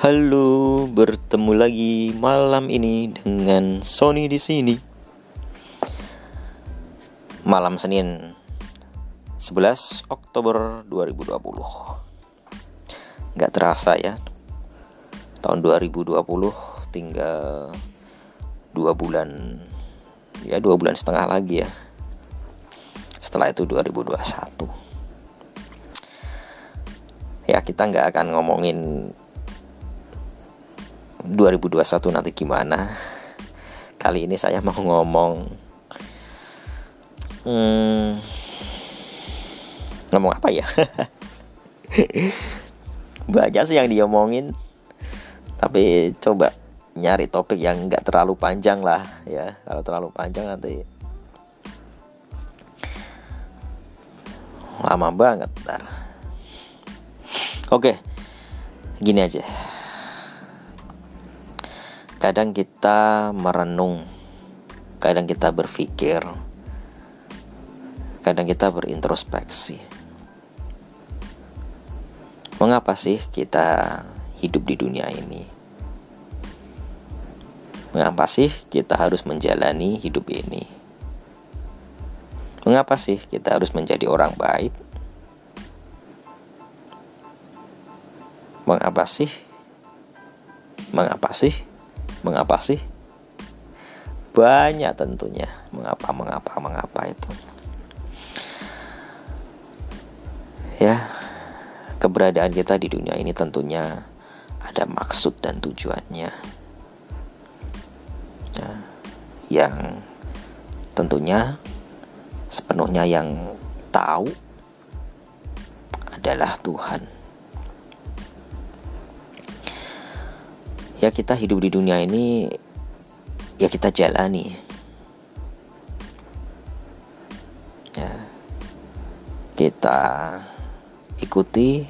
Halo, bertemu lagi malam ini dengan Sony di sini. Malam Senin 11 Oktober 2020. Gak terasa ya. Tahun 2020 tinggal dua bulan ya dua bulan setengah lagi ya. Setelah itu 2021. Ya kita nggak akan ngomongin 2021 nanti gimana? Kali ini saya mau ngomong hmm, ngomong apa ya? Banyak sih yang diomongin tapi coba nyari topik yang nggak terlalu panjang lah ya. Kalau terlalu panjang nanti lama banget ntar. Oke gini aja kadang kita merenung, kadang kita berpikir, kadang kita berintrospeksi. Mengapa sih kita hidup di dunia ini? Mengapa sih kita harus menjalani hidup ini? Mengapa sih kita harus menjadi orang baik? Mengapa sih? Mengapa sih? Mengapa sih? Banyak tentunya. Mengapa, mengapa, mengapa itu. Ya, keberadaan kita di dunia ini tentunya ada maksud dan tujuannya. Ya, yang tentunya sepenuhnya yang tahu adalah Tuhan. Ya kita hidup di dunia ini ya kita jalani. Ya. Kita ikuti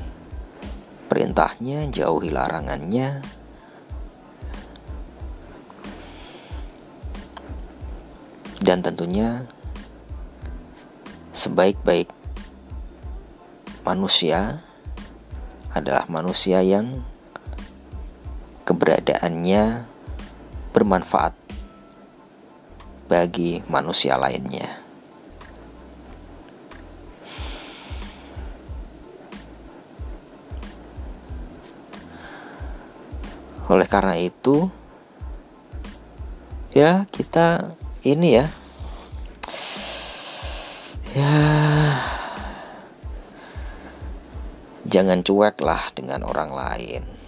perintahnya jauhi larangannya. Dan tentunya sebaik-baik manusia adalah manusia yang keberadaannya bermanfaat bagi manusia lainnya. Oleh karena itu, ya kita ini ya, ya jangan cuek lah dengan orang lain.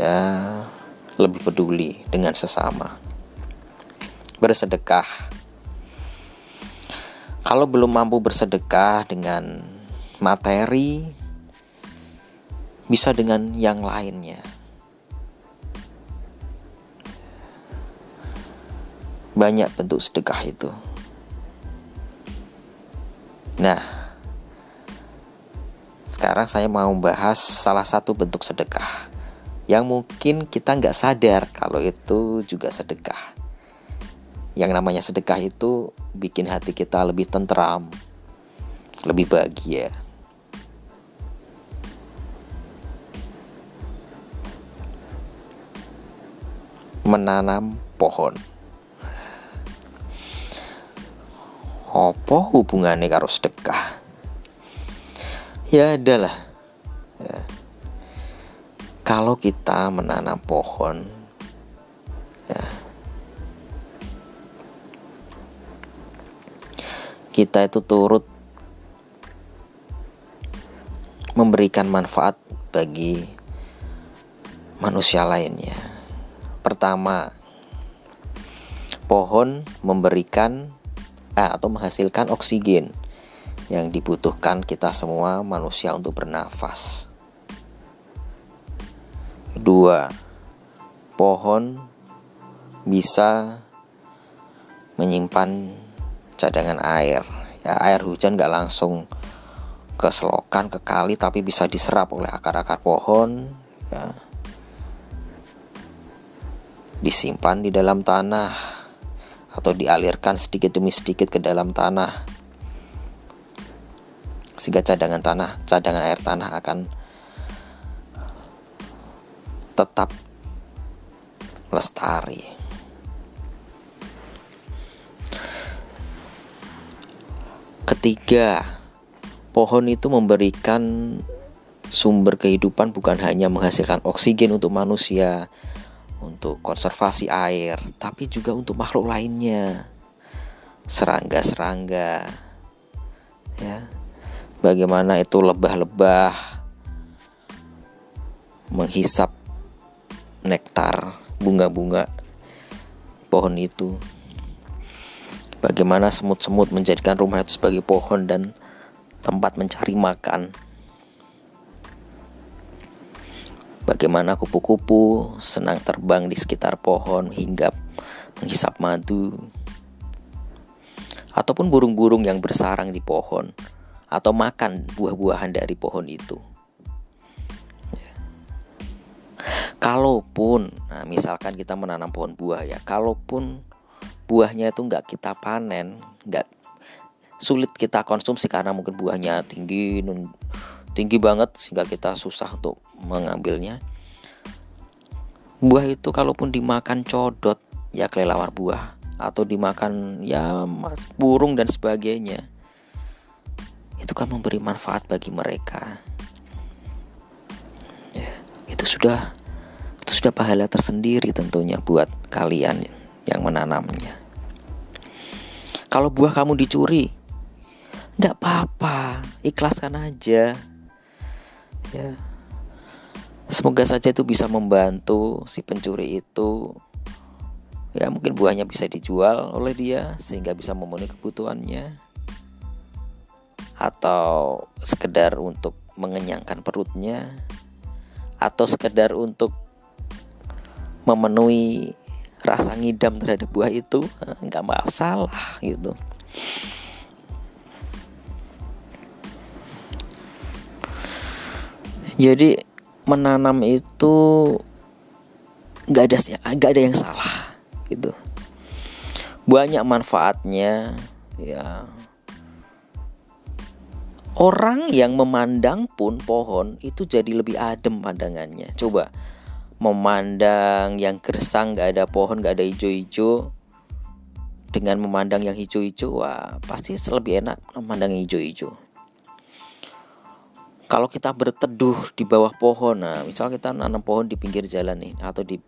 Ya lebih peduli dengan sesama. Bersedekah. Kalau belum mampu bersedekah dengan materi, bisa dengan yang lainnya. Banyak bentuk sedekah itu. Nah, sekarang saya mau bahas salah satu bentuk sedekah yang mungkin kita nggak sadar kalau itu juga sedekah. Yang namanya sedekah itu bikin hati kita lebih tentram, lebih bahagia. Menanam pohon. Apa hubungannya karo sedekah? Ya adalah. Ya kalau kita menanam pohon ya kita itu turut memberikan manfaat bagi manusia lainnya. Pertama, pohon memberikan eh, atau menghasilkan oksigen yang dibutuhkan kita semua manusia untuk bernafas. Dua, pohon bisa menyimpan cadangan air. Ya, air hujan gak langsung ke selokan, ke kali, tapi bisa diserap oleh akar-akar pohon. Ya. Disimpan di dalam tanah atau dialirkan sedikit demi sedikit ke dalam tanah sehingga cadangan tanah, cadangan air tanah akan tetap lestari. Ketiga, pohon itu memberikan sumber kehidupan bukan hanya menghasilkan oksigen untuk manusia, untuk konservasi air, tapi juga untuk makhluk lainnya. Serangga-serangga. Ya. Bagaimana itu lebah-lebah menghisap nektar bunga-bunga pohon itu. Bagaimana semut-semut menjadikan rumah itu sebagai pohon dan tempat mencari makan. Bagaimana kupu-kupu senang terbang di sekitar pohon hingga menghisap madu. Ataupun burung-burung yang bersarang di pohon atau makan buah-buahan dari pohon itu. Kalaupun, nah misalkan kita menanam pohon buah ya, kalaupun buahnya itu nggak kita panen, nggak sulit kita konsumsi karena mungkin buahnya tinggi tinggi banget sehingga kita susah untuk mengambilnya. Buah itu kalaupun dimakan codot ya kelelawar buah atau dimakan ya burung dan sebagainya itu kan memberi manfaat bagi mereka. Ya, itu sudah sudah pahala tersendiri tentunya buat kalian yang menanamnya. Kalau buah kamu dicuri nggak apa-apa ikhlaskan aja. Ya. Semoga saja itu bisa membantu si pencuri itu. Ya mungkin buahnya bisa dijual oleh dia sehingga bisa memenuhi kebutuhannya. Atau sekedar untuk mengenyangkan perutnya. Atau sekedar untuk memenuhi rasa ngidam terhadap buah itu nggak masalah gitu. Jadi menanam itu nggak ada nggak ada yang salah gitu. Banyak manfaatnya ya. Orang yang memandang pun pohon itu jadi lebih adem pandangannya. Coba memandang yang gersang nggak ada pohon nggak ada hijau-hijau. Dengan memandang yang hijau-hijau wah pasti lebih enak memandang yang hijau-hijau. Kalau kita berteduh di bawah pohon nah misal kita nanam pohon di pinggir jalan nih atau di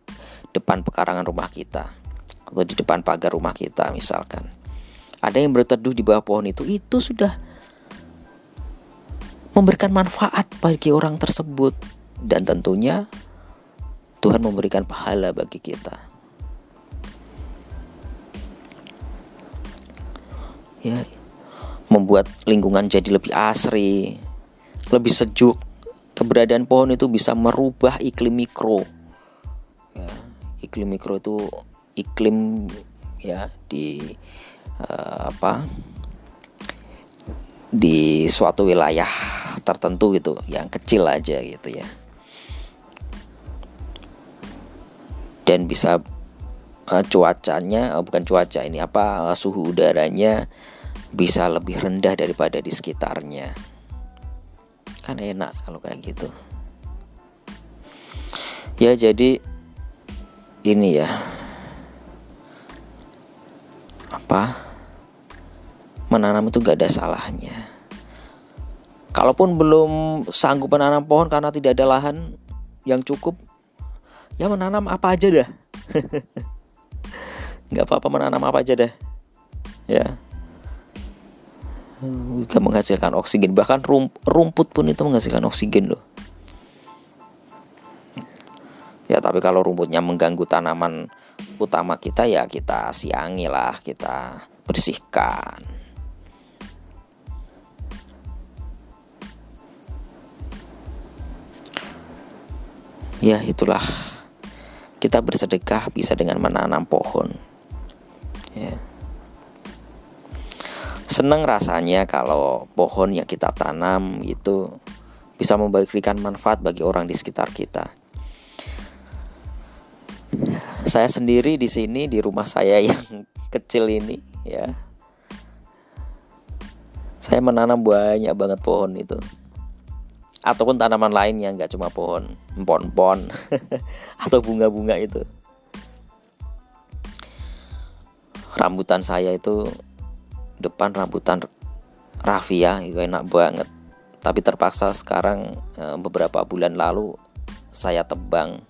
depan pekarangan rumah kita atau di depan pagar rumah kita misalkan. Ada yang berteduh di bawah pohon itu itu sudah memberikan manfaat bagi orang tersebut. Dan tentunya Tuhan memberikan pahala bagi kita ya membuat lingkungan jadi lebih asri lebih sejuk. Keberadaan pohon itu bisa merubah iklim mikro. Ya, iklim mikro itu iklim ya di uh, apa? di suatu wilayah tertentu gitu, yang kecil aja gitu ya. Dan bisa uh, cuacanya, uh, bukan cuaca ini apa uh, suhu udaranya bisa lebih rendah daripada di sekitarnya. Kan enak kalau kayak gitu. Ya jadi ini ya. Apa? Menanam itu gak ada salahnya. Kalaupun belum sanggup menanam pohon karena tidak ada lahan yang cukup ya menanam apa aja dah. Nggak apa-apa menanam apa aja dah. Ya. Juga menghasilkan oksigen. Bahkan rumput pun itu menghasilkan oksigen loh. Ya tapi kalau rumputnya mengganggu tanaman utama kita ya kita siangi lah kita bersihkan. Ya itulah kita bersedekah bisa dengan menanam pohon ya senang rasanya kalau pohon yang kita tanam itu bisa memberikan manfaat bagi orang di sekitar kita. Saya sendiri di sini di rumah saya yang kecil ini ya. saya menanam banyak banget pohon itu ataupun tanaman lain yang nggak cuma pohon pon-pon atau bunga-bunga itu. Rambutan saya itu depan rambutan raffia itu enak banget. Tapi terpaksa sekarang eh, beberapa bulan lalu saya tebang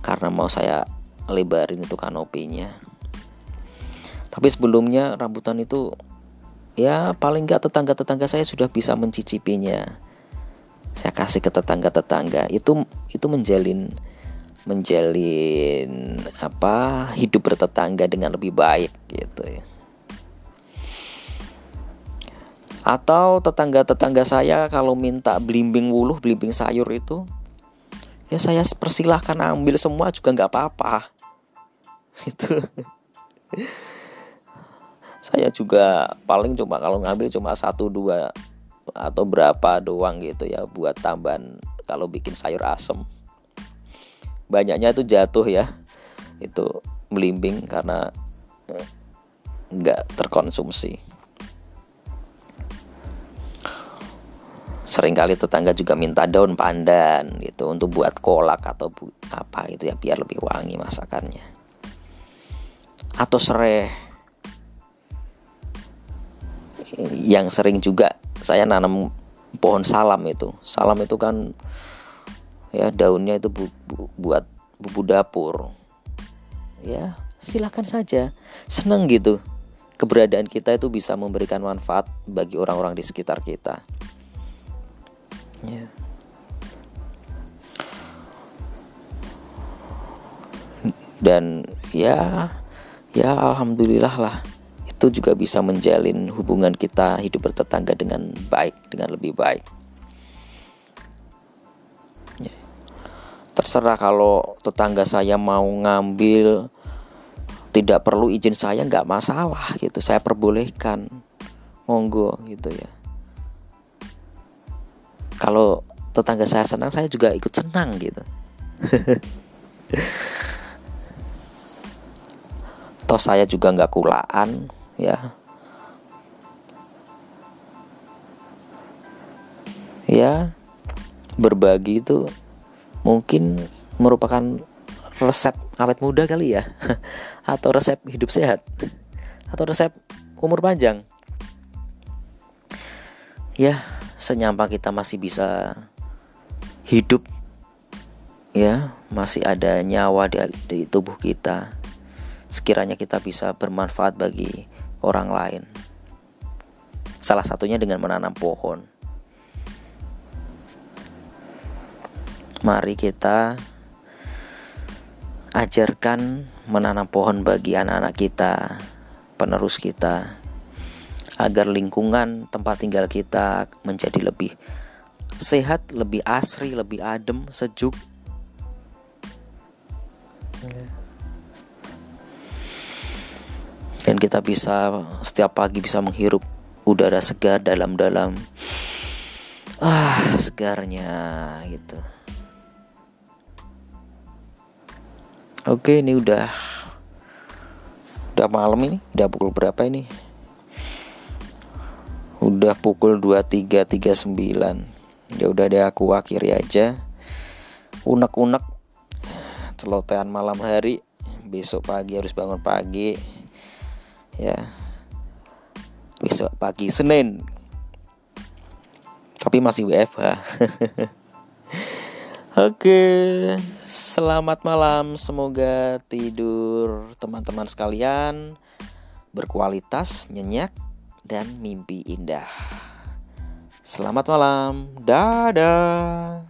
karena mau saya lebarin itu kanopinya. Tapi sebelumnya rambutan itu ya paling nggak tetangga-tetangga saya sudah bisa mencicipinya saya kasih ke tetangga-tetangga. Itu itu menjalin menjalin apa hidup bertetangga dengan lebih baik gitu ya. Atau tetangga-tetangga saya kalau minta belimbing wuluh belimbing sayur itu ya saya persilahkan ambil semua juga nggak apa-apa. Itu. Saya juga paling cuma kalau ngambil cuma satu dua atau berapa doang gitu ya buat tambahan kalau bikin sayur asem. Banyaknya itu jatuh ya itu melimbing karena eh, nggak terkonsumsi. Seringkali tetangga juga minta daun pandan gitu untuk buat kolak atau bu apa itu ya biar lebih wangi masakannya. Atau serai. Yang sering juga saya nanam pohon salam itu. Salam itu kan ya daunnya itu bu, bu, buat bumbu dapur. Ya silakan saja. Seneng gitu. Keberadaan kita itu bisa memberikan manfaat bagi orang-orang di sekitar kita. Ya. Dan ya ya alhamdulillah lah itu juga bisa menjalin hubungan kita hidup bertetangga dengan baik, dengan lebih baik. Ya. Terserah kalau tetangga saya mau ngambil tidak perlu izin saya nggak masalah gitu, saya perbolehkan, monggo gitu ya. Kalau tetangga saya senang, saya juga ikut senang gitu. Toh saya juga nggak kulaan, ya. Ya berbagi itu mungkin merupakan resep awet muda kali ya. Atau resep hidup sehat. Atau resep umur panjang. Ya senyampa kita masih bisa hidup. Ya masih ada nyawa di, di tubuh kita. Sekiranya kita bisa bermanfaat bagi orang lain. Salah satunya dengan menanam pohon. Mari kita ajarkan menanam pohon bagi anak-anak kita, penerus kita, agar lingkungan tempat tinggal kita menjadi lebih sehat, lebih asri, lebih adem, sejuk. Dan kita bisa setiap pagi bisa menghirup udara segar dalam-dalam ah segarnya gitu. Oke ini udah udah malam ini udah pukul berapa ini? Udah pukul 23.39 ya udah deh aku akhiri aja. Unek-unek celotehan malam hari. Besok pagi harus bangun pagi ya besok pagi Senin tapi masih WFH Oke, selamat malam. Semoga tidur teman-teman sekalian berkualitas, nyenyak, dan mimpi indah. Selamat malam, dadah.